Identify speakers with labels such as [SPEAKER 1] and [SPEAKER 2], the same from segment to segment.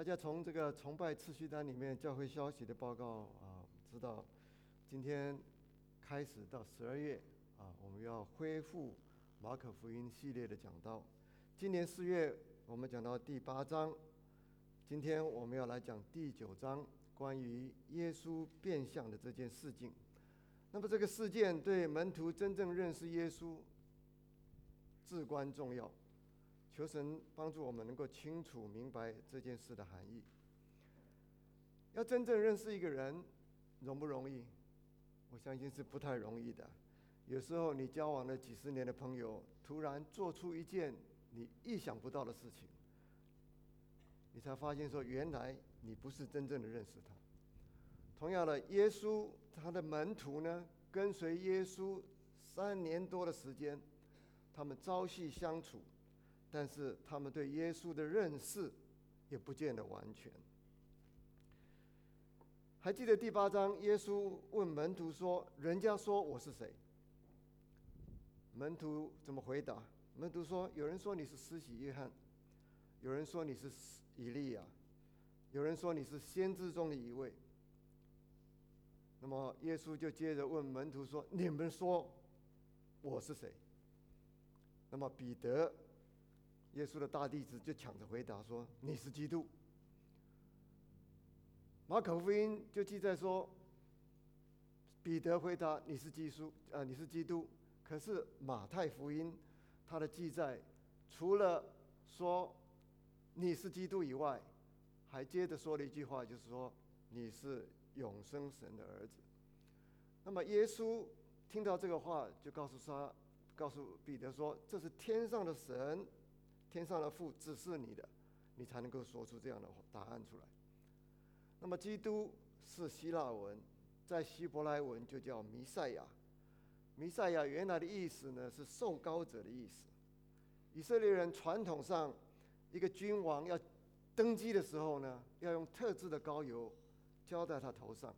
[SPEAKER 1] 大家从这个崇拜次序单里面教会消息的报告啊，知道今天开始到十二月啊，我们要恢复马可福音系列的讲道。今年四月我们讲到第八章，今天我们要来讲第九章，关于耶稣变相的这件事情。那么这个事件对门徒真正认识耶稣至关重要。求神帮助我们能够清楚明白这件事的含义。要真正认识一个人，容不容易？我相信是不太容易的。有时候你交往了几十年的朋友，突然做出一件你意想不到的事情，你才发现说，原来你不是真正的认识他。同样的，耶稣他的门徒呢，跟随耶稣三年多的时间，他们朝夕相处。但是他们对耶稣的认识也不见得完全。还记得第八章，耶稣问门徒说：“人家说我是谁？”门徒怎么回答？门徒说：“有人说你是施洗约翰，有人说你是以利亚，有人说你是先知中的一位。”那么耶稣就接着问门徒说：“你们说我是谁？”那么彼得。耶稣的大弟子就抢着回答说：“你是基督。”马可福音就记载说，彼得回答：“你是基督，啊，你是基督。”可是马太福音他的记载，除了说你是基督以外，还接着说了一句话，就是说你是永生神的儿子。那么耶稣听到这个话，就告诉他，告诉彼得说：“这是天上的神。”天上的父只是你的，你才能够说出这样的答案出来。那么，基督是希腊文，在希伯来文就叫弥赛亚。弥赛亚原来的意思呢是受膏者的意思。以色列人传统上，一个君王要登基的时候呢，要用特制的膏油浇在他头上。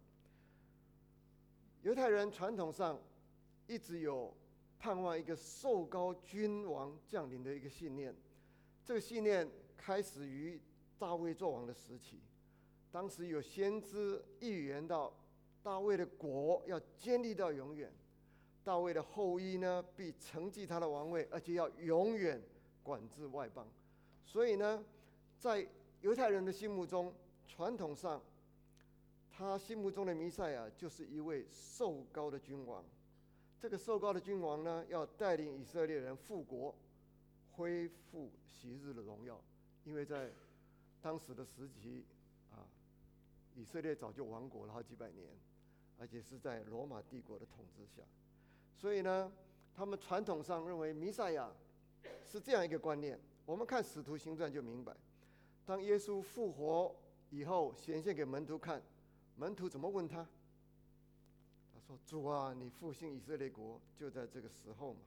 [SPEAKER 1] 犹太人传统上一直有盼望一个受膏君王降临的一个信念。这个信念开始于大卫作王的时期，当时有先知预言到大卫的国要建立到永远，大卫的后裔呢必承继他的王位，而且要永远管制外邦。所以呢，在犹太人的心目中，传统上，他心目中的弥赛亚就是一位受高的君王。这个受高的君王呢，要带领以色列人复国。恢复昔日的荣耀，因为在当时的时期啊，以色列早就亡国了好几百年，而且是在罗马帝国的统治下，所以呢，他们传统上认为弥赛亚是这样一个观念。我们看《使徒行传》就明白，当耶稣复活以后显现给门徒看，门徒怎么问他？他说：“主啊，你复兴以色列国就在这个时候嘛。”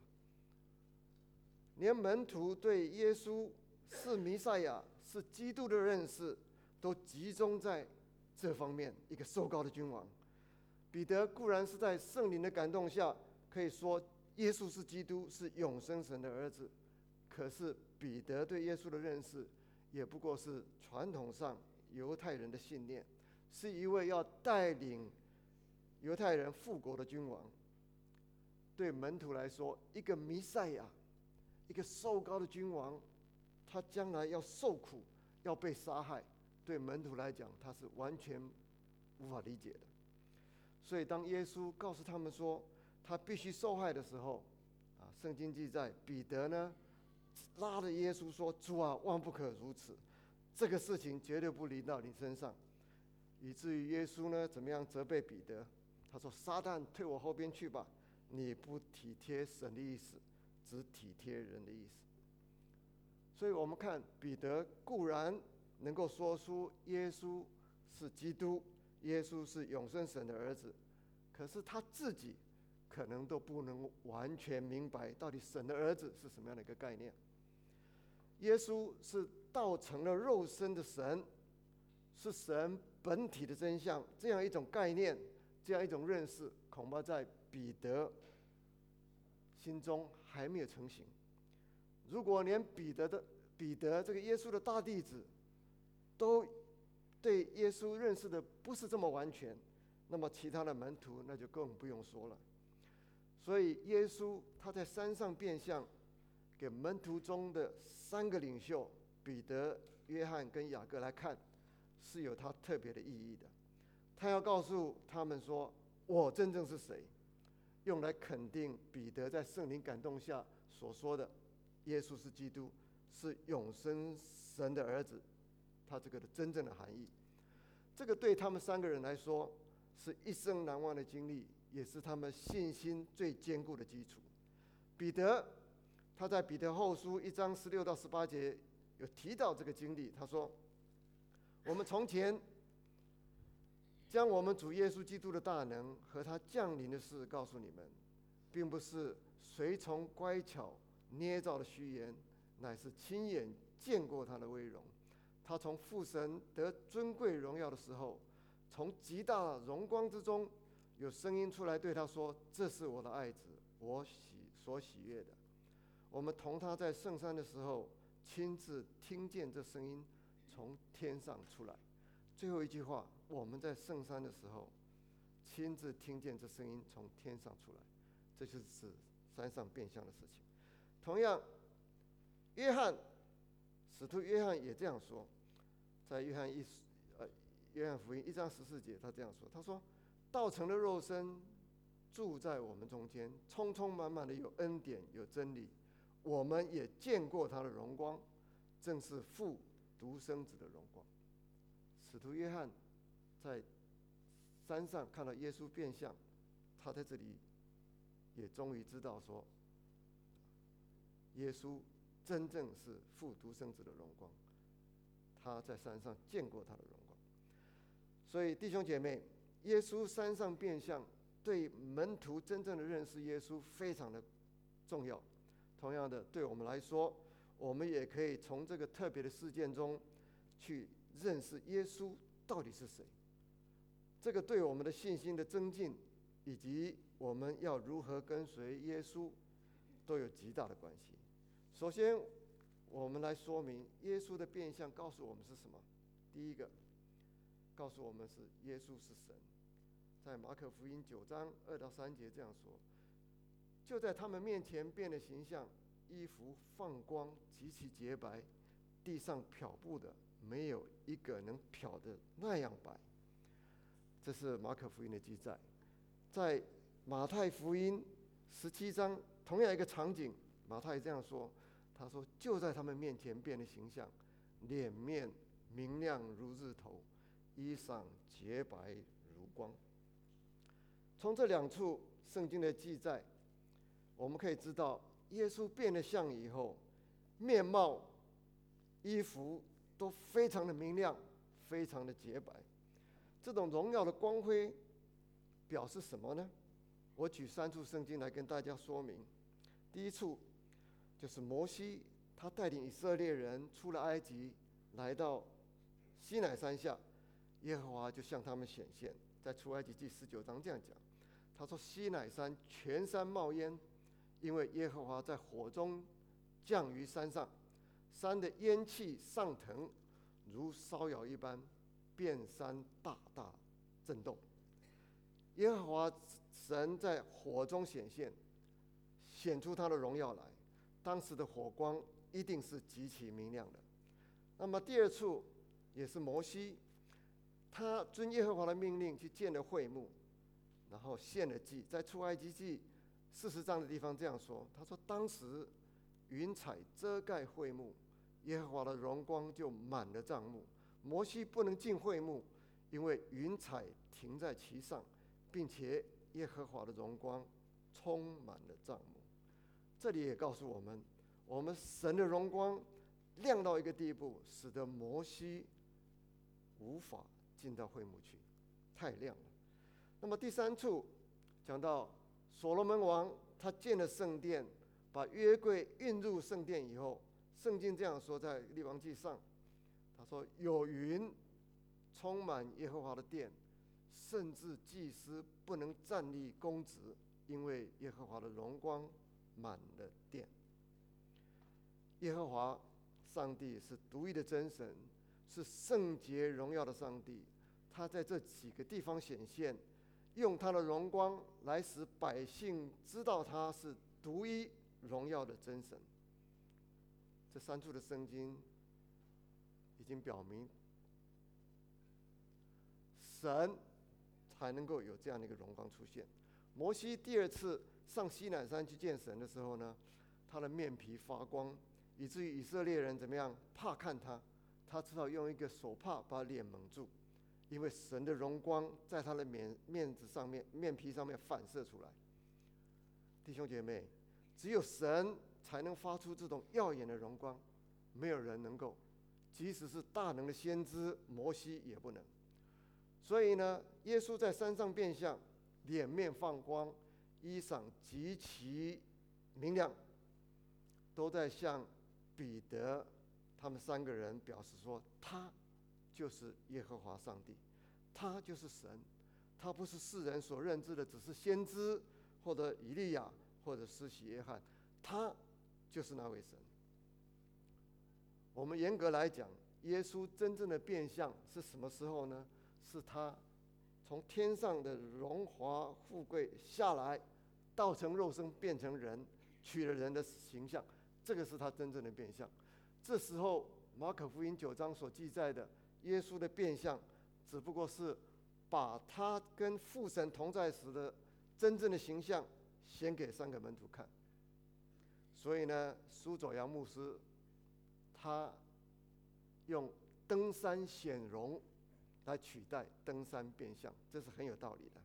[SPEAKER 1] 连门徒对耶稣是弥赛亚、是基督的认识，都集中在这方面。一个受高的君王，彼得固然是在圣灵的感动下，可以说耶稣是基督，是永生神的儿子。可是彼得对耶稣的认识，也不过是传统上犹太人的信念，是一位要带领犹太人复国的君王。对门徒来说，一个弥赛亚。一个受高的君王，他将来要受苦，要被杀害，对门徒来讲，他是完全无法理解的。所以，当耶稣告诉他们说他必须受害的时候，啊，圣经记载彼得呢拉着耶稣说：“主啊，万不可如此，这个事情绝对不临到你身上。”以至于耶稣呢怎么样责备彼得？他说：“撒旦退我后边去吧，你不体贴神的意思。”只体贴人的意思，所以我们看彼得固然能够说出耶稣是基督，耶稣是永生神的儿子，可是他自己可能都不能完全明白到底神的儿子是什么样的一个概念。耶稣是道成了肉身的神，是神本体的真相，这样一种概念，这样一种认识，恐怕在彼得心中。还没有成型。如果连彼得的彼得这个耶稣的大弟子都对耶稣认识的不是这么完全，那么其他的门徒那就更不用说了。所以耶稣他在山上变相，给门徒中的三个领袖彼得、约翰跟雅各来看，是有他特别的意义的。他要告诉他们说：“我真正是谁？”用来肯定彼得在圣灵感动下所说的：“耶稣是基督，是永生神的儿子。”他这个的真正的含义，这个对他们三个人来说是一生难忘的经历。也是他们信心最坚固的基础。彼得，他在彼得后书一章十六到十八节有提到这个经历。他说：“我们从前将我们主耶稣基督的大能和他降临的事告诉你们，并不是随从乖巧捏造的虚言，乃是亲眼见过他的威荣。他从父神得尊贵荣耀的时候，从极大荣光之中。”有声音出来对他说：“这是我的爱子，我喜所喜悦的。”我们同他在圣山的时候，亲自听见这声音从天上出来。最后一句话，我们在圣山的时候，亲自听见这声音从天上出来，这就是指山上变相的事情。同样，约翰使徒约翰也这样说，在约翰一呃约翰福音一章十四节，他这样说：“他说。”道成的肉身住在我们中间，充充满满的有恩典有真理，我们也见过他的荣光，正是父独生子的荣光。使徒约翰在山上看到耶稣变相，他在这里也终于知道说，耶稣真正是父独生子的荣光，他在山上见过他的荣光。所以弟兄姐妹。耶稣山上变相，对门徒真正的认识耶稣非常的重要。同样的，对我们来说，我们也可以从这个特别的事件中，去认识耶稣到底是谁。这个对我们的信心的增进，以及我们要如何跟随耶稣，都有极大的关系。首先，我们来说明耶稣的变相告诉我们是什么。第一个，告诉我们是耶稣是神。在马可福音九章二到三节这样说：就在他们面前变了形象，衣服放光，极其洁白，地上漂布的没有一个能漂的那样白。这是马可福音的记载。在马太福音十七章同样一个场景，马太这样说：他说就在他们面前变了形象，脸面明亮如日头，衣裳洁白如光。从这两处圣经的记载，我们可以知道，耶稣变了相以后，面貌、衣服都非常的明亮，非常的洁白。这种荣耀的光辉表示什么呢？我举三处圣经来跟大家说明。第一处就是摩西，他带领以色列人出了埃及，来到西乃山下，耶和华就向他们显现，在出埃及记十九章这样讲。他说：“西乃山全山冒烟，因为耶和华在火中降于山上，山的烟气上腾，如烧窑一般，遍山大大震动。耶和华神在火中显现，显出他的荣耀来。当时的火光一定是极其明亮的。那么第二处也是摩西，他遵耶和华的命令去建了会幕。”然后献了祭，在出埃及记四十章的地方这样说：“他说，当时云彩遮盖会幕，耶和华的荣光就满了帐幕。摩西不能进会幕，因为云彩停在其上，并且耶和华的荣光充满了帐幕。这里也告诉我们，我们神的荣光亮到一个地步，使得摩西无法进到会幕去，太亮了。”那么第三处讲到所罗门王，他建了圣殿，把约柜运入圣殿以后，圣经这样说在立王记上，说有云充满耶和华的殿，甚至祭司不能站立公职，因为耶和华的荣光满了殿。耶和华上帝是独一的真神，是圣洁荣耀的上帝。他在这几个地方显现，用他的荣光来使百姓知道他是独一荣耀的真神。这三处的圣经已经表明，神才能够有这样的一个荣光出现。摩西第二次上西南山去见神的时候呢，他的面皮发光，以至于以色列人怎么样怕看他，他只好用一个手帕把脸蒙住，因为神的荣光在他的面面子上面、面皮上面反射出来。弟兄姐妹，只有神。才能发出这种耀眼的荣光，没有人能够，即使是大能的先知摩西也不能。所以呢，耶稣在山上变相，脸面放光，衣裳极其明亮，都在向彼得他们三个人表示说，他就是耶和华上帝，他就是神，他不是世人所认知的只是先知或者以利亚或者施洗约翰，他。就是那位神。我们严格来讲，耶稣真正的变相是什么时候呢？是他从天上的荣华富贵下来，道成肉身变成人，取了人的形象，这个是他真正的变相。这时候，马可福音九章所记载的耶稣的变相，只不过是把他跟父神同在时的真正的形象显给三个门徒看。所以呢，苏佐阳牧师他用登山显荣来取代登山变相，这是很有道理的。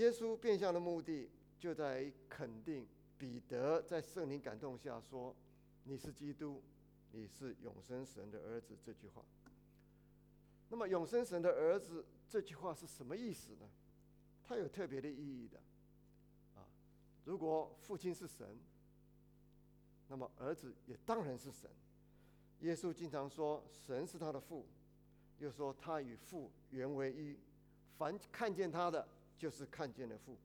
[SPEAKER 1] 耶稣变相的目的就在于肯定彼得在圣灵感动下说：“你是基督，你是永生神的儿子。”这句话。那么“永生神的儿子”这句话是什么意思呢？它有特别的意义的。啊如果父亲是神，那么儿子也当然是神。耶稣经常说神是他的父，又说他与父原为一，凡看见他的，就是看见了父。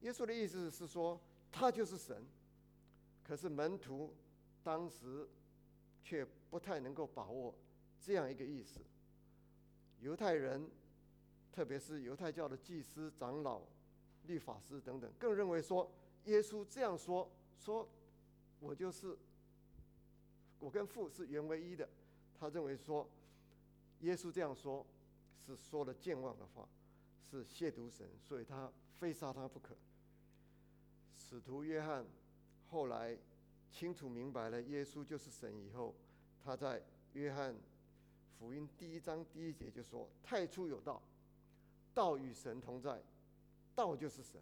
[SPEAKER 1] 耶稣的意思是说他就是神，可是门徒当时却不太能够把握这样一个意思。犹太人，特别是犹太教的祭司、长老、律法师等等，更认为说。耶稣这样说：“说，我就是，我跟父是原为一的。”他认为说，耶稣这样说，是说了健忘的话，是亵渎神，所以他非杀他不可。使徒约翰后来清楚明白了耶稣就是神以后，他在约翰福音第一章第一节就说：“太初有道，道与神同在，道就是神。”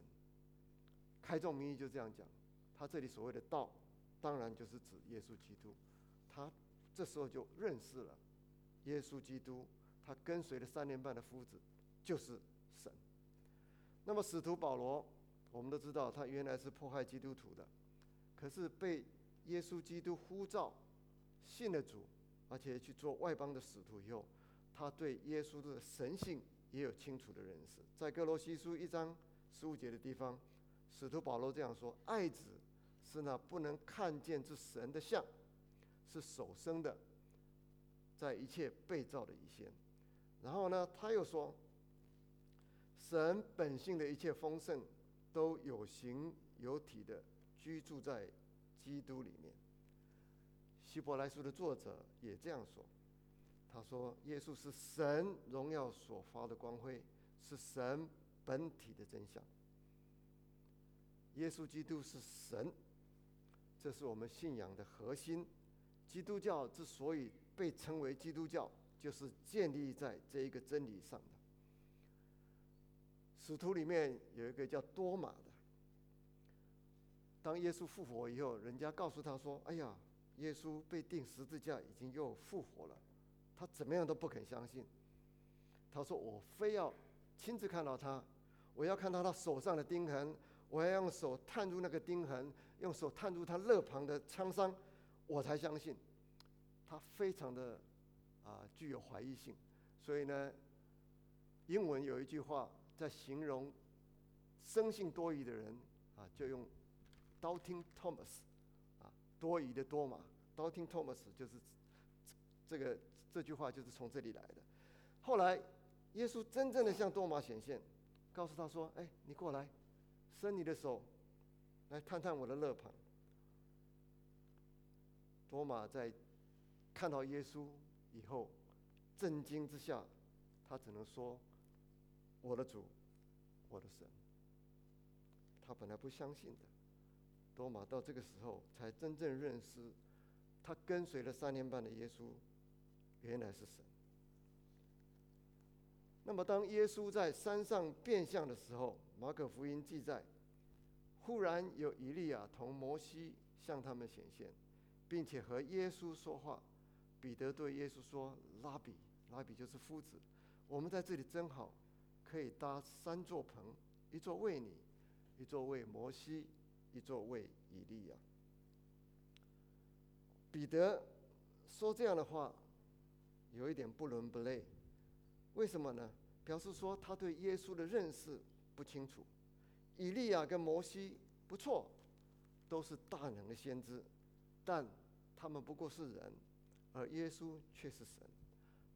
[SPEAKER 1] 开宗明义就这样讲，他这里所谓的道，当然就是指耶稣基督。他这时候就认识了耶稣基督，他跟随了三年半的夫子就是神。那么使徒保罗，我们都知道他原来是迫害基督徒的，可是被耶稣基督呼召，信了主，而且去做外邦的使徒以后，他对耶稣的神性也有清楚的认识。在哥罗西书一章十五节的地方。使徒保罗这样说：“爱子是那不能看见之神的像，是首生的，在一切被造的以前。”然后呢，他又说：“神本性的一切丰盛，都有形有体的居住在基督里面。”希伯来书的作者也这样说：“他说，耶稣是神荣耀所发的光辉，是神本体的真相。”耶稣基督是神，这是我们信仰的核心。基督教之所以被称为基督教，就是建立在这一个真理上的。使徒里面有一个叫多马的，当耶稣复活以后，人家告诉他说：“哎呀，耶稣被钉十字架，已经又复活了。”他怎么样都不肯相信。他说：“我非要亲自看到他，我要看到他手上的钉痕。”我要用手探入那个钉痕，用手探入他肋旁的枪伤，我才相信。他非常的啊具有怀疑性，所以呢，英文有一句话在形容生性多疑的人啊，就用 “doubting Thomas” 啊，多疑的多嘛，“doubting Thomas” 就是这个这句话就是从这里来的。后来，耶稣真正的向多马显现，告诉他说：“哎，你过来，伸你的手，来探探我的肋旁。”多马在看到耶稣以后，震惊之下，他只能说：“我的主，我的神。”他本来不相信的，多马到这个时候才真正认识，他跟随了三年半的耶稣，原来是神。那么，当耶稣在山上变相的时候，马可福音记载，忽然有以利亚同摩西向他们显现，并且和耶稣说话。彼得对耶稣说：“拉比，拉比就是夫子，我们在这里真好，可以搭三座棚，一座为你。”一座为摩西，一座为以利亚。彼得说这样的话，有一点不伦不类。为什么呢？表示说他对耶稣的认识不清楚。以利亚跟摩西不错，都是大能的先知，但他们不过是人，而耶稣却是神。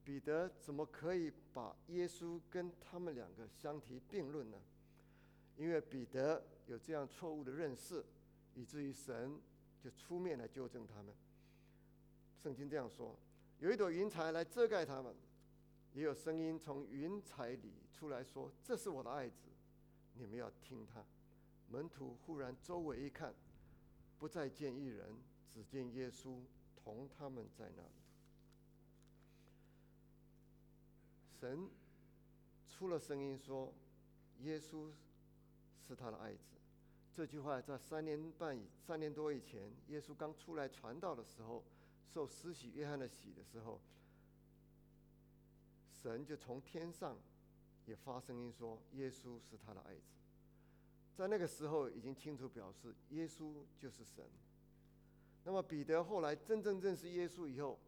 [SPEAKER 1] 彼得怎么可以把耶稣跟他们两个相提并论呢？因为彼得有这样错误的认识，以至于神就出面来纠正他们。圣经这样说：有一朵云彩来遮盖他们，也有声音从云彩里出来说：“这是我的爱子，你们要听他。”门徒忽然周围一看，不再见一人，只见耶稣同他们在那里。神出了声音说：“耶稣。”是他的爱子。这句话在三年半以三年多以前，耶稣刚出来传道的时候，受施洗约翰的洗的时候，神就从天上也发声音说：“耶稣是他的爱子。”在那个时候，已经清楚表示耶稣就是神。那么彼得后来真正认识耶稣以后，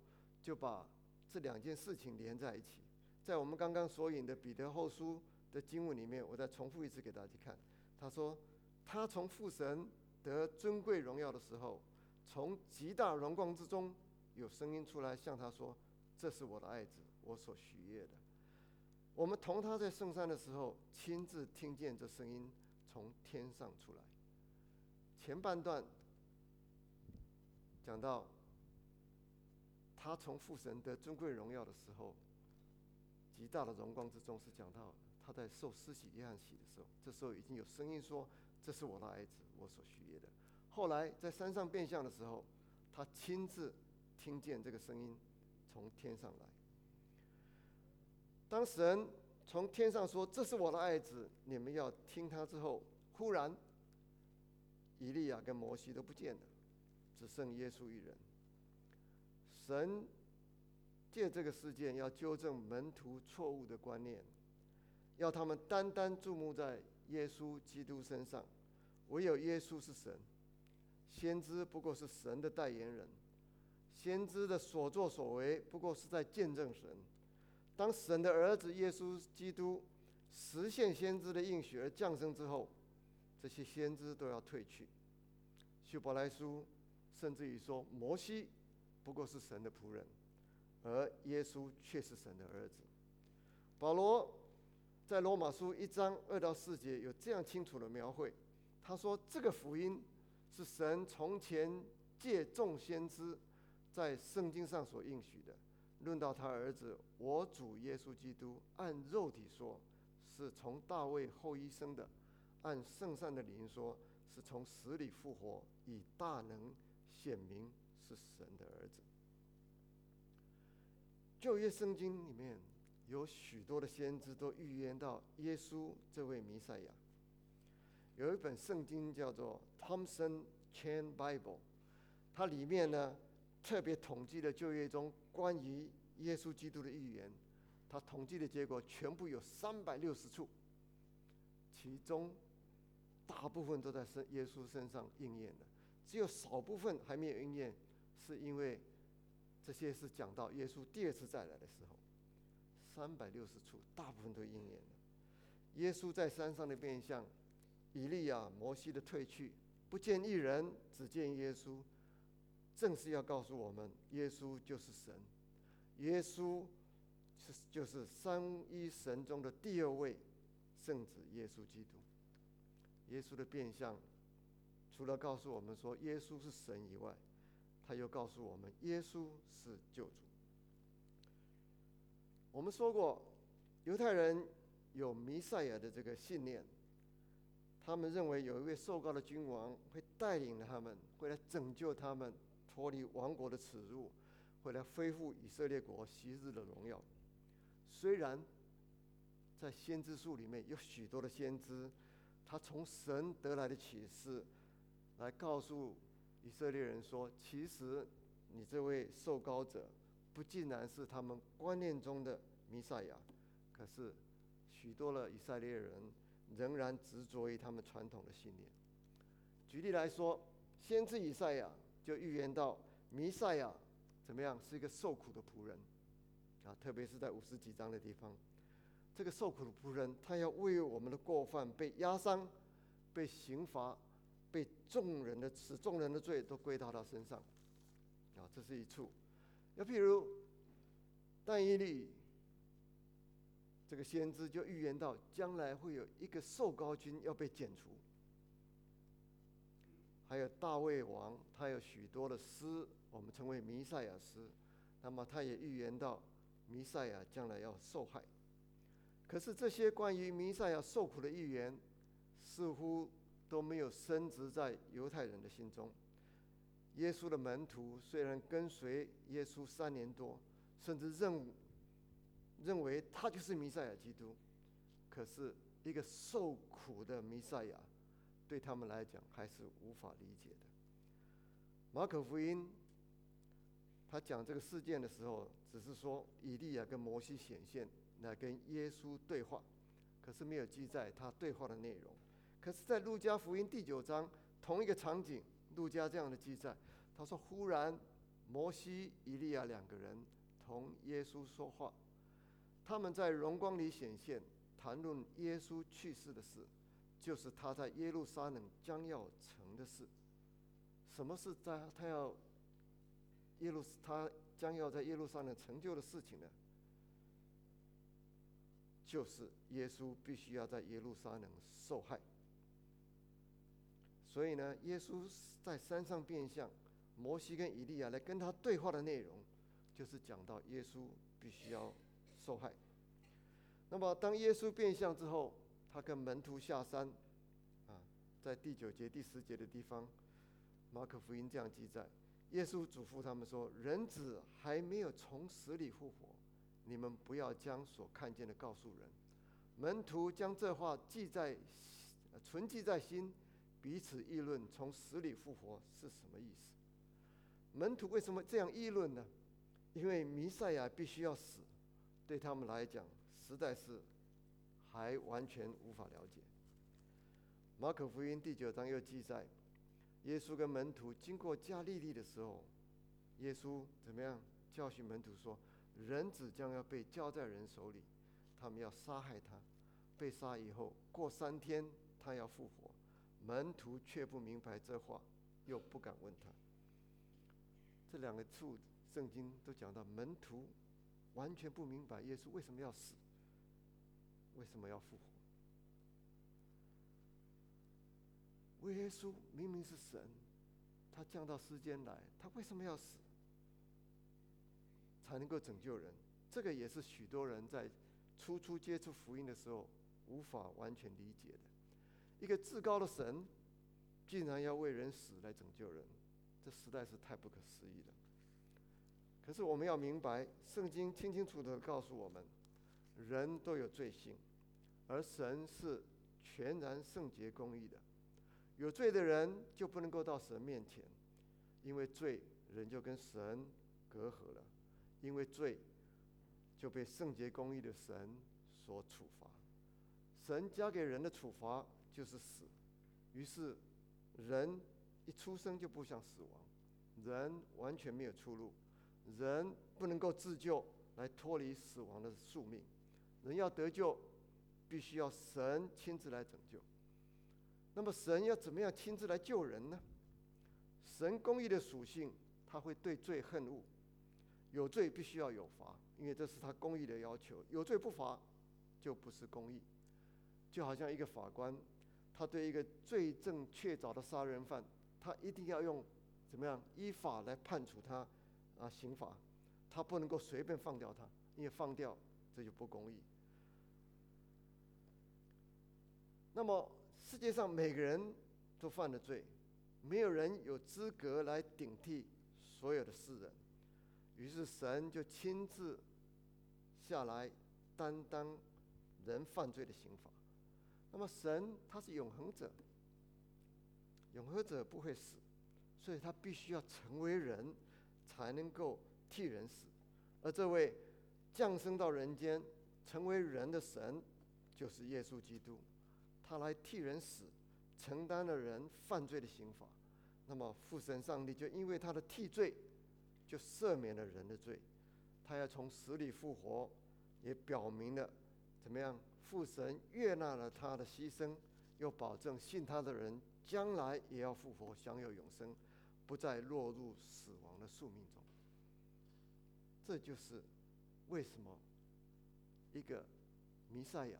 [SPEAKER 1] 就把这两件事情连在一起。在我们刚刚所引的彼得后书的经文里面，我再重复一次给大家看。他说：“他从父神得尊贵荣耀的时候，从极大荣光之中有声音出来，向他说：‘这是我的爱子，我所喜悦的。’我们同他在圣山的时候，亲自听见这声音从天上出来。前半段讲到他从父神得尊贵荣耀的时候，极大的荣光之中是讲到。”他在受施洗约翰洗的时候，这时候已经有声音说：“这是我的儿子，我所许愿的。”后来在山上变相的时候，他亲自听见这个声音从天上来。当神从天上说：“这是我的爱子，你们要听他。”之后，忽然以利亚跟摩西都不见了，只剩耶稣一人。神借这个事件要纠正门徒错误的观念。要他们单单注目在耶稣基督身上，唯有耶稣是神，先知不过是神的代言人，先知的所作所为不过是在见证神。当神的儿子耶稣基督实现先知的应许而降生之后，这些先知都要退去。希伯来书甚至于说，摩西不过是神的仆人，而耶稣却是神的儿子。保罗。在罗马书一章二到四节有这样清楚的描绘，他说：“这个福音是神从前借众先知在圣经上所应许的。论到他儿子我主耶稣基督，按肉体说是从大卫后裔生的；按圣善的灵说是从死里复活，以大能显明是神的儿子。”旧约圣经里面。有许多的先知都预言到耶稣这位弥赛亚。有一本圣经叫做 Thompson Chain Bible，它里面呢特别统计了旧约中关于耶稣基督的预言。他统计的结果全部有三百六十处，其中大部分都在身耶稣身上应验的，只有少部分还没有应验，是因为这些是讲到耶稣第二次再来的时候。三百六十处，大部分都应验了。耶稣在山上的变相，以利亚、摩西的退去，不见一人，只见耶稣，正是要告诉我们，耶稣就是神。耶稣是就是三一神中的第二位圣子耶稣基督。耶稣的变相，除了告诉我们说耶稣是神以外，他又告诉我们耶稣是救主。我们说过，犹太人有弥赛亚的这个信念，他们认为有一位受膏的君王会带领他们，会来拯救他们，脱离亡国的耻辱，回来恢复以色列国昔日的荣耀。虽然在先知书里面有许多的先知，他从神得来的启示，来告诉以色列人说，其实你这位受膏者。不竟然是他们观念中的弥赛亚，可是许多的以色列人仍然执着于他们传统的信念。举例来说，先知以赛亚就预言到弥赛亚怎么样是一个受苦的仆人啊，特别是在五十几章的地方，这个受苦的仆人他要为我们的过犯被压伤、被刑罚、被众人的使众人的罪都归到他身上啊，这是一处。那譬如，但以利这个先知就预言到，将来会有一个受高君要被剪除。还有大卫王，他有许多的诗，我们称为弥赛亚诗。那么他也预言到，弥赛亚将来要受害。可是这些关于弥赛亚受苦的预言，似乎都没有升值在犹太人的心中。耶稣的门徒虽然跟随耶稣三年多，甚至认认为他就是弥赛亚基督，可是一个受苦的弥赛亚，对他们来讲还是无法理解的。马可福音他讲这个事件的时候，只是说以利亚跟摩西显现来跟耶稣对话，可是没有记载他对话的内容。可是，在路加福音第九章同一个场景。路加这样的记载，他说：“忽然，摩西、以利亚两个人同耶稣说话，他们在荣光里显现，谈论耶稣去世的事，就是他在耶路撒冷将要成的事。什么是在他要耶路他将要在耶路撒冷成就的事情呢？就是耶稣必须要在耶路撒冷受害。”所以呢，耶稣在山上变相，摩西跟以利亚来跟他对话的内容，就是讲到耶稣必须要受害。那么，当耶稣变相之后，他跟门徒下山，啊，在第九节、第十节的地方，马可福音这样记载：耶稣嘱咐他们说：“人子还没有从死里复活，你们不要将所看见的告诉人。”门徒将这话记在，存记在心。彼此议论从死里复活是什么意思？门徒为什么这样议论呢？因为弥赛亚必须要死，对他们来讲实在是还完全无法了解。马可福音第九章又记载，耶稣跟门徒经过加利利的时候，耶稣怎么样教训门徒说：人子将要被交在人手里，他们要杀害他，被杀以后过三天他要复活。门徒却不明白这话，又不敢问他。这两个处圣经都讲到，门徒完全不明白耶稣为什么要死，为什么要复活。为耶稣明明是神，他降到世间来，他为什么要死，才能够拯救人？这个也是许多人在初初接触福音的时候无法完全理解的。一个至高的神，竟然要为人死来拯救人，这实在是太不可思议了。可是我们要明白，圣经清清楚楚的告诉我们，人都有罪性，而神是全然圣洁公义的。有罪的人就不能够到神面前，因为罪人就跟神隔阂了，因为罪就被圣洁公义的神所处罚。神加给人的处罚。就是死，于是人一出生就不想死亡，人完全没有出路，人不能够自救来脱离死亡的宿命，人要得救，必须要神亲自来拯救。那么神要怎么样亲自来救人呢？神公义的属性，他会对罪恨恶，有罪必须要有罚，因为这是他公义的要求。有罪不罚，就不是公义。就好像一个法官，他对一个罪证确凿的杀人犯，他一定要用怎么样依法来判处他啊刑罚，他不能够随便放掉他，因为放掉这就不公义。那么世界上每个人都犯了罪，没有人有资格来顶替所有的世人。于是神就亲自下来担当人犯罪的刑罚。那么神他是永恒者，永恒者不会死，所以他必须要成为人，才能够替人死。而这位降生到人间成为人的神，就是耶稣基督，他来替人死，承担了人犯罪的刑罚。那么父神上帝就因为他的替罪。就赦免了人的罪，他要从死里复活，也表明了怎么样？父神悦纳了他的牺牲，又保证信他的人将来也要复活，享有永生，不再落入死亡的宿命中。这就是为什么一个弥赛亚，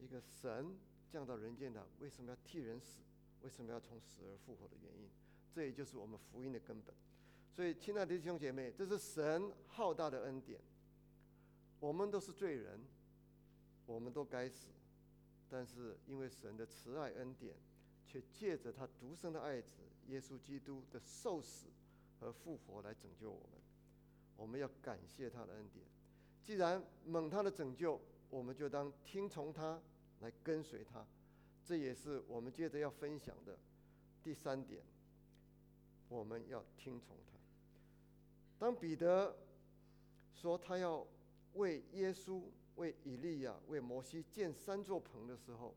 [SPEAKER 1] 一个神降到人间的，为什么要替人死？为什么要从死而复活的原因？这也就是我们福音的根本。所以，亲爱的弟兄姐妹，这是神浩大的恩典。我们都是罪人，我们都该死，但是因为神的慈爱恩典，却借着他独生的爱子耶稣基督的受死和复活来拯救我们。我们要感谢他的恩典。既然蒙他的拯救，我们就当听从他，来跟随他。这也是我们接着要分享的第三点。我们要听从他。当彼得说他要为耶稣、为以利亚、为摩西建三座棚的时候，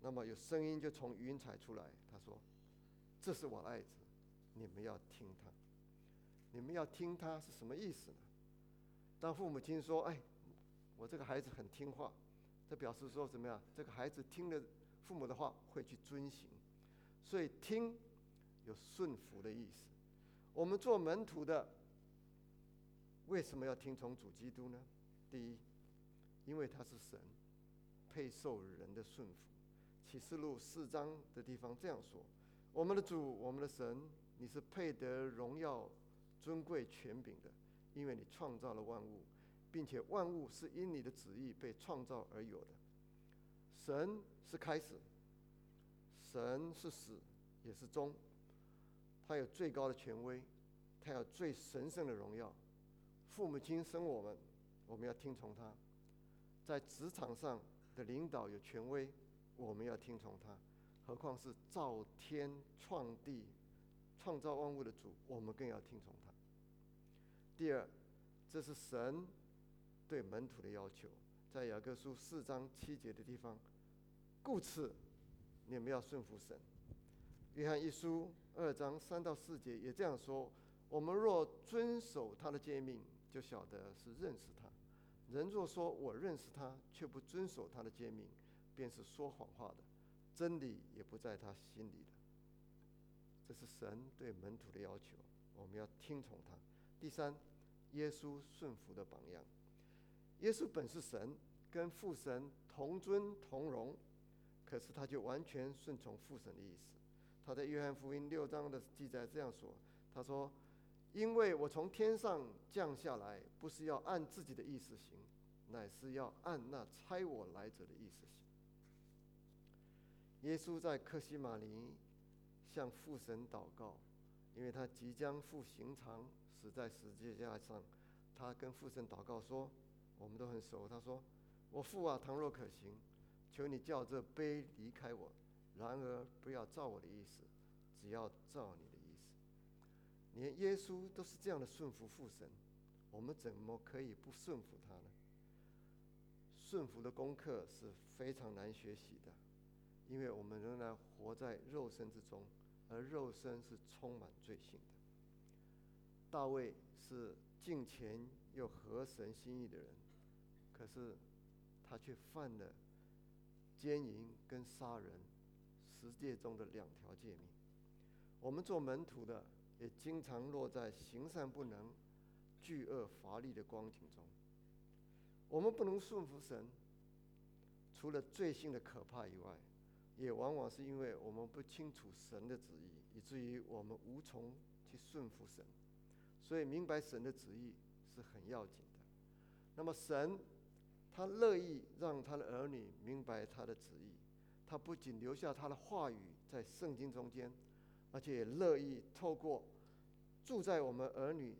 [SPEAKER 1] 那么有声音就从云彩出来，他说：“这是我爱子，你们要听他。你们要听他是什么意思呢？”当父母亲说：“哎，我这个孩子很听话。”这表示说怎么样？这个孩子听了父母的话会去遵行，所以听有顺服的意思。我们做门徒的。为什么要听从主基督呢？第一，因为他是神，配受人的顺服。启示录四章的地方这样说：“我们的主，我们的神，你是配得荣耀、尊贵、权柄的，因为你创造了万物，并且万物是因你的旨意被创造而有的。神是开始，神是始，也是终。他有最高的权威，他有最神圣的荣耀。”父母亲生我们，我们要听从他；在职场上的领导有权威，我们要听从他。何况是造天创地、创造万物的主，我们更要听从他。第二，这是神对门徒的要求，在雅各书四章七节的地方，故此你们要顺服神。约翰一书二章三到四节也这样说：我们若遵守他的诫命。就晓得是认识他。人若说我认识他，却不遵守他的诫命，便是说谎话的，真理也不在他心里的。这是神对门徒的要求，我们要听从他。第三，耶稣顺服的榜样。耶稣本是神，跟父神同尊同荣，可是他就完全顺从父神的意思。他在约翰福音六章的记载这样说：“他说。”因为我从天上降下来，不是要按自己的意思行，乃是要按那差我来者的意思行。耶稣在克西马林向父神祷告，因为他即将赴刑场，死在十字架上。他跟父神祷告说：“我们都很熟。”他说：“我父啊，倘若可行，求你叫这杯离开我；然而不要照我的意思，只要照你的意思。”连耶稣都是这样的顺服父神，我们怎么可以不顺服他呢？顺服的功课是非常难学习的，因为我们仍然活在肉身之中，而肉身是充满罪性的。大卫是敬虔又合神心意的人，可是他却犯了奸淫跟杀人十诫中的两条诫命。我们做门徒的。也经常落在行善不能、巨恶乏力的光景中。我们不能顺服神，除了罪性的可怕以外，也往往是因为我们不清楚神的旨意，以至于我们无从去顺服神。所以，明白神的旨意是很要紧的。那么，神他乐意让他的儿女明白他的旨意，他不仅留下他的话语在圣经中间，而且也乐意透过住在我们儿女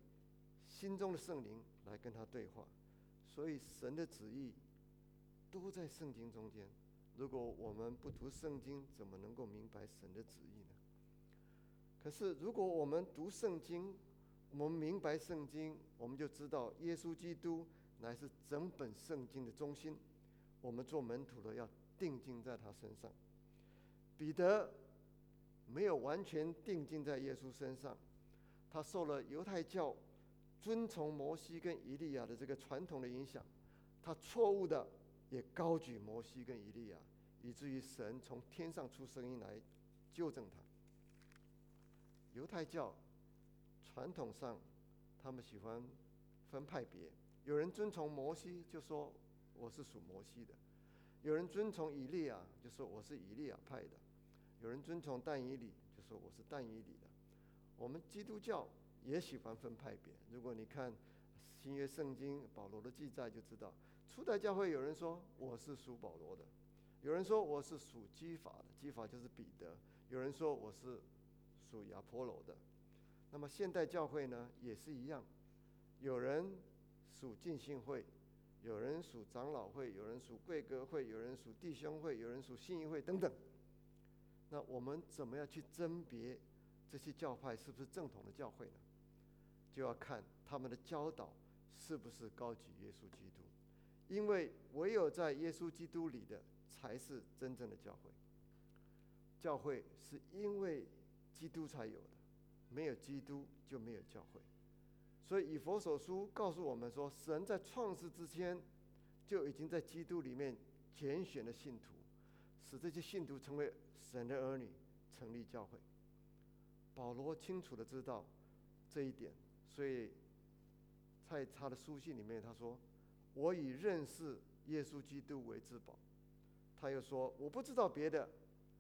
[SPEAKER 1] 心中的圣灵来跟他对话。所以，神的旨意都在圣经中间。如果我们不读圣经，怎么能够明白神的旨意呢？可是，如果我们读圣经，我们明白圣经，我们就知道耶稣基督乃是整本圣经的中心。我们做门徒的要定睛在他身上。彼得没有完全定睛在耶稣身上，他受了犹太教遵从摩西跟以利亚的这个传统的影响，他错误的也高举摩西跟以利亚，以至于神从天上出声音来纠正他。犹太教。传统上，他们喜欢分派别。有人遵从摩西，就说我是属摩西的；有人遵从以利亚，就说我是以利亚派的；有人遵从但以理，就说我是但以理的。我们基督教也喜欢分派别。如果你看新约圣经保罗的记载，就知道。初代教会有人说我是属保罗的，有人说我是属基法的，基法就是彼得；有人说我是属亚波罗的。那么现代教会呢，也是一样，有人属浸信会，有人属长老会，有人属贵格会，有人属弟兄会，有人属信义会等等。那我们怎么样去甄别这些教派是不是正统的教会呢？就要看他们的教导是不是高举耶稣基督，因为唯有在耶稣基督里的才是真正的教会。教会是因为基督才有的。没有基督就没有教会，所以以佛所书告诉我们说，神在创世之前就已经在基督里面拣选了信徒，使这些信徒成为神的儿女，成立教会。保罗清楚的知道这一点，所以在他的书信里面他说：“我以认识耶稣基督为至宝。”他又说：“我不知道别的，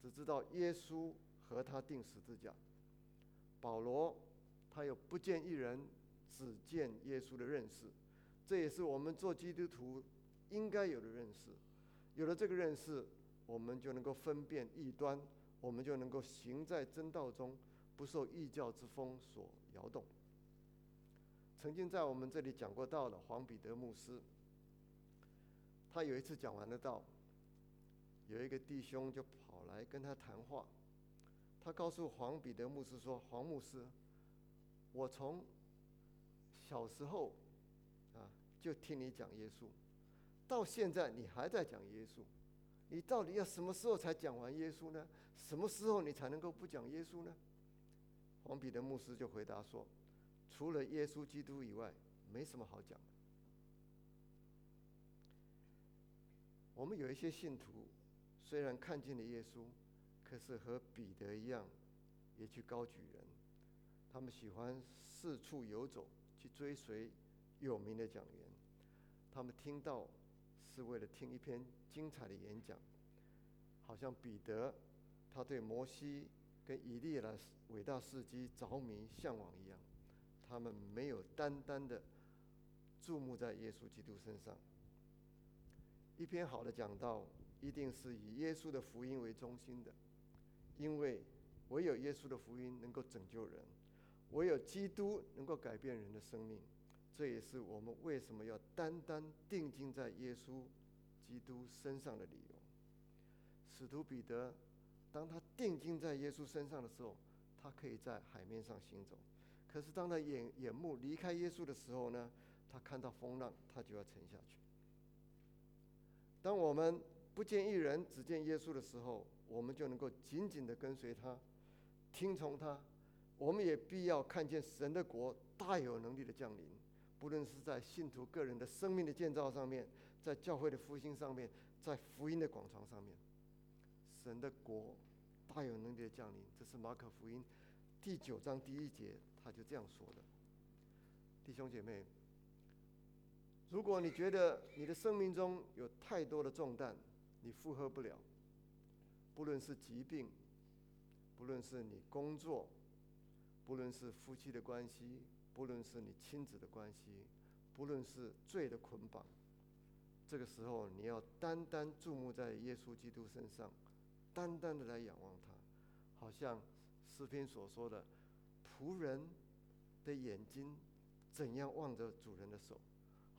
[SPEAKER 1] 只知道耶稣和他定十字架。”保罗，他有不见一人，只见耶稣的认识，这也是我们做基督徒应该有的认识。有了这个认识，我们就能够分辨异端，我们就能够行在真道中，不受异教之风所摇动。曾经在我们这里讲过道的黄彼得牧师，他有一次讲完了道，有一个弟兄就跑来跟他谈话。他告诉黄彼得牧师说：“黄牧师，我从小时候啊就听你讲耶稣，到现在你还在讲耶稣，你到底要什么时候才讲完耶稣呢？什么时候你才能够不讲耶稣呢？”黄彼得牧师就回答说：“除了耶稣基督以外，没什么好讲的。我们有一些信徒，虽然看见了耶稣。”可是和彼得一样，也去高举人。他们喜欢四处游走，去追随有名的讲员。他们听到是为了听一篇精彩的演讲，好像彼得他对摩西跟以利亚伟大事迹着迷向往一样。他们没有单单的注目在耶稣基督身上。一篇好的讲道，一定是以耶稣的福音为中心的。因为唯有耶稣的福音能够拯救人，唯有基督能够改变人的生命，这也是我们为什么要单单定睛在耶稣基督身上的理由。使徒彼得，当他定睛在耶稣身上的时候，他可以在海面上行走；可是当他眼眼目离开耶稣的时候呢，他看到风浪，他就要沉下去。当我们不见一人，只见耶稣的时候，我们就能够紧紧的跟随他，听从他。我们也必要看见神的国大有能力的降临，不论是在信徒个人的生命的建造上面，在教会的复兴上面，在福音的广场上面，神的国大有能力的降临。这是马可福音第九章第一节，他就这样说的。弟兄姐妹。如果你觉得你的生命中有太多的重担，你负荷不了，不论是疾病，不论是你工作，不论是夫妻的关系，不论是你亲子的关系，不论是罪的捆绑，这个时候你要单单注目在耶稣基督身上，单单的来仰望他，好像诗篇所说的仆人的眼睛怎样望着主人的手。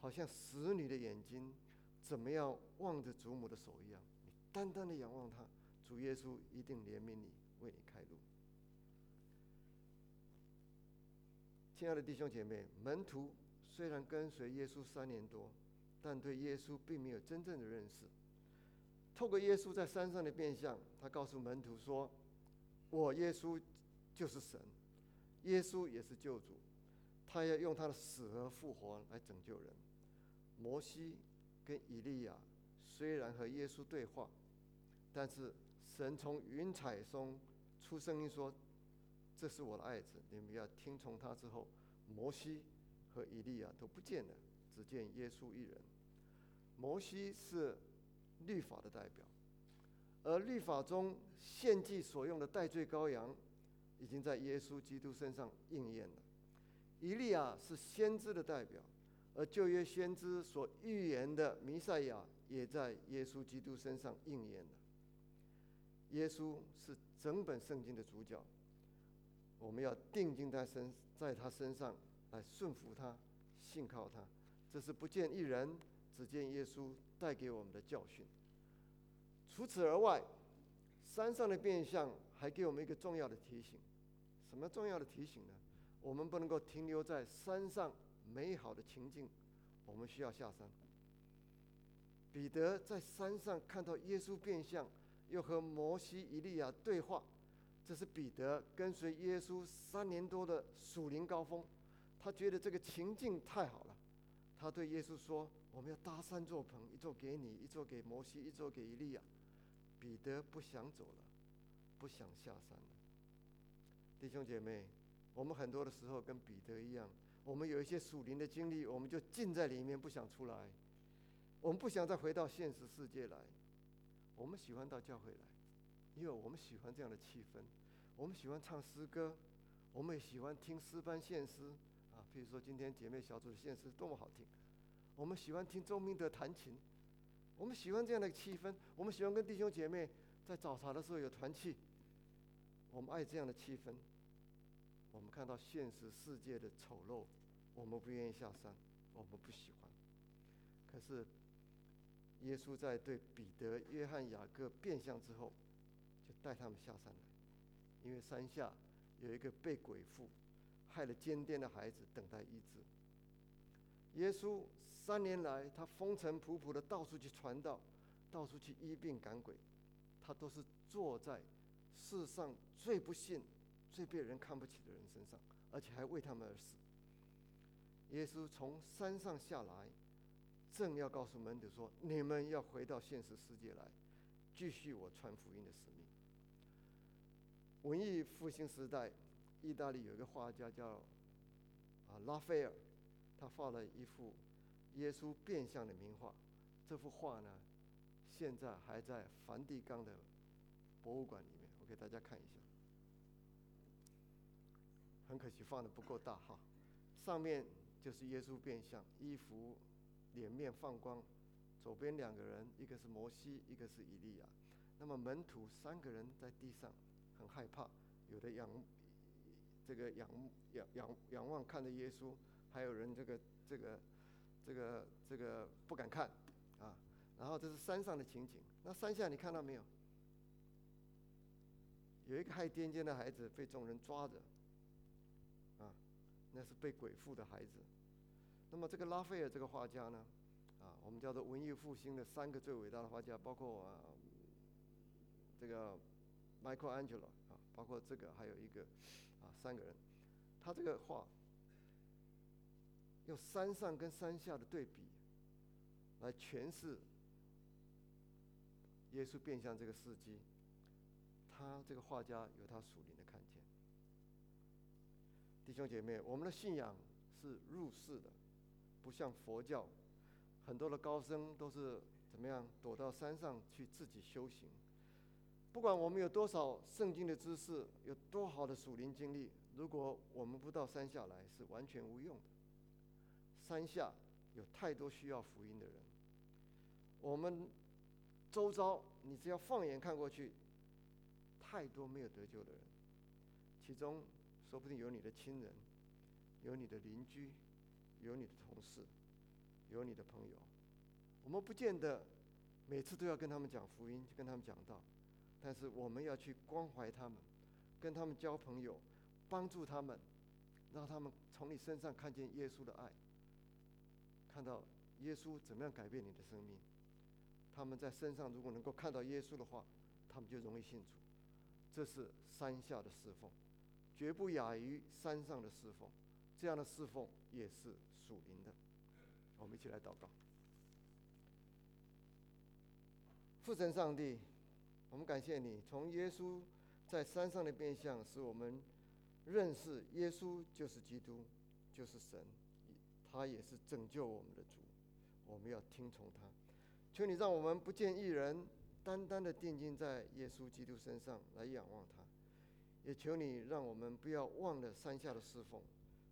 [SPEAKER 1] 好像使女的眼睛怎么样望着祖母的手一样，你单单的仰望他，主耶稣一定怜悯你，为你开路。亲爱的弟兄姐妹，门徒虽然跟随耶稣三年多，但对耶稣并没有真正的认识。透过耶稣在山上的变相，他告诉门徒说：“我耶稣就是神，耶稣也是救主，他要用他的死和复活来拯救人。”摩西跟以利亚虽然和耶稣对话，但是神从云彩中出声音说：“这是我的爱子，你们要听从他。”之后，摩西和以利亚都不见了，只见耶稣一人。摩西是律法的代表，而律法中献祭所用的代罪羔羊，已经在耶稣基督身上应验了。以利亚是先知的代表。而旧约先知所预言的弥赛亚，也在耶稣基督身上应验了。耶稣是整本圣经的主角，我们要定睛在身，在他身上来顺服他，信靠他。这是不见一人，只见耶稣带给我们的教训。除此而外，山上的变相还给我们一个重要的提醒。什么重要的提醒呢？我们不能够停留在山上。美好的情境，我们需要下山。彼得在山上看到耶稣变相，又和摩西、以利亚对话，这是彼得跟随耶稣三年多的属灵高峰。他觉得这个情境太好了，他对耶稣说：“我们要搭三座棚，一座给你，一座给摩西，一座给伊利亚。”彼得不想走了，不想下山了。弟兄姐妹，我们很多的时候跟彼得一样。我们有一些属灵的经历，我们就浸在里面，不想出来。我们不想再回到现实世界来。我们喜欢到教会来，因为我们喜欢这样的气氛。我们喜欢唱诗歌，我们也喜欢听诗班献诗啊。比如说今天姐妹小组的献诗多么好听。我们喜欢听周明德弹琴，我们喜欢这样的气氛。我们喜欢跟弟兄姐妹在早茶的时候有团契。我们爱这样的气氛。我们看到现实世界的丑陋，我们不愿意下山，我们不喜欢。可是，耶稣在对彼得、约翰、雅各变相之后，带他们下山来，因为山下有一个被鬼附、害了奸癫的孩子等待医治。耶稣三年来，他风尘仆仆的到处去传道，到处去医病赶鬼，他都是坐在世上最不幸。最被人看不起的人身上，而且还为他们而死。耶稣从山上下来，正要告诉门徒说：“你们要回到现实世界来，继续我传福音的使命。”文艺复兴时代，意大利有一个画家叫啊拉斐尔，他画了一幅耶稣变相的名画。这幅画呢，现在还在梵蒂冈的博物馆里面，我给大家看一下。很可惜放的不够大哈，上面就是耶稣变相，衣服、脸面放光，左边两个人，一个是摩西，一个是以利亚。那么门徒三个人在地上很害怕，有的仰这个仰仰仰仰望看着耶稣，还有人这个这个这个这个不敢看啊。然后这是山上的情景，那山下你看到没有？有一个害癫痫的孩子被众人抓着。啊那是被鬼附的孩子。那么这个拉斐尔这个画家呢，啊，我们叫做文艺复兴的三个最伟大的画家，包括啊这个 Michelangelo 啊，包括这个还有一个啊三个人，他这个画用山上跟山下的对比来诠释耶稣变相这个事迹，他这个画家有他属灵的看见。弟兄姐妹，我们的信仰是入世的，不像佛教。很多的高僧都是怎么样躲到山上去自己修行。不管我们有多少圣经的知识，有多好的属灵经历，如果我们不到山下来，是完全无用的。山下有太多需要福音的人，我们周遭，你只要放眼看过去，太多没有得救的人，其中说不定有你的亲人，有你的邻居，有你的同事，有你的朋友。我们不见得每次都要跟他们讲福音，就跟他们讲道，但是我们要去关怀他们，跟他们交朋友，帮助他们，让他们从你身上看见耶稣的爱。看到耶稣怎么样改变你的生命，他们在身上如果能够看到耶稣的话，他们就容易信主。这是山下的侍奉，绝不亚于山上的侍奉。这样的侍奉也是属灵的。我们一起来祷告。父神上帝，我们感谢你，从耶稣在山上的变相，使我们认识耶稣就是基督，就是神。他也是拯救我们的主，我们要听从他。求你让我们不见一人，单单的定睛在耶稣基督身上来仰望他。也求你让我们不要忘了山下的侍奉。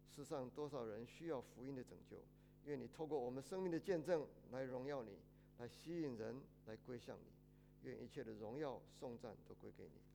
[SPEAKER 1] 世上多少人需要福音的拯救？愿你透过我们生命的见证来荣耀你，来吸引人来归向你。愿一切的荣耀颂赞都归给你。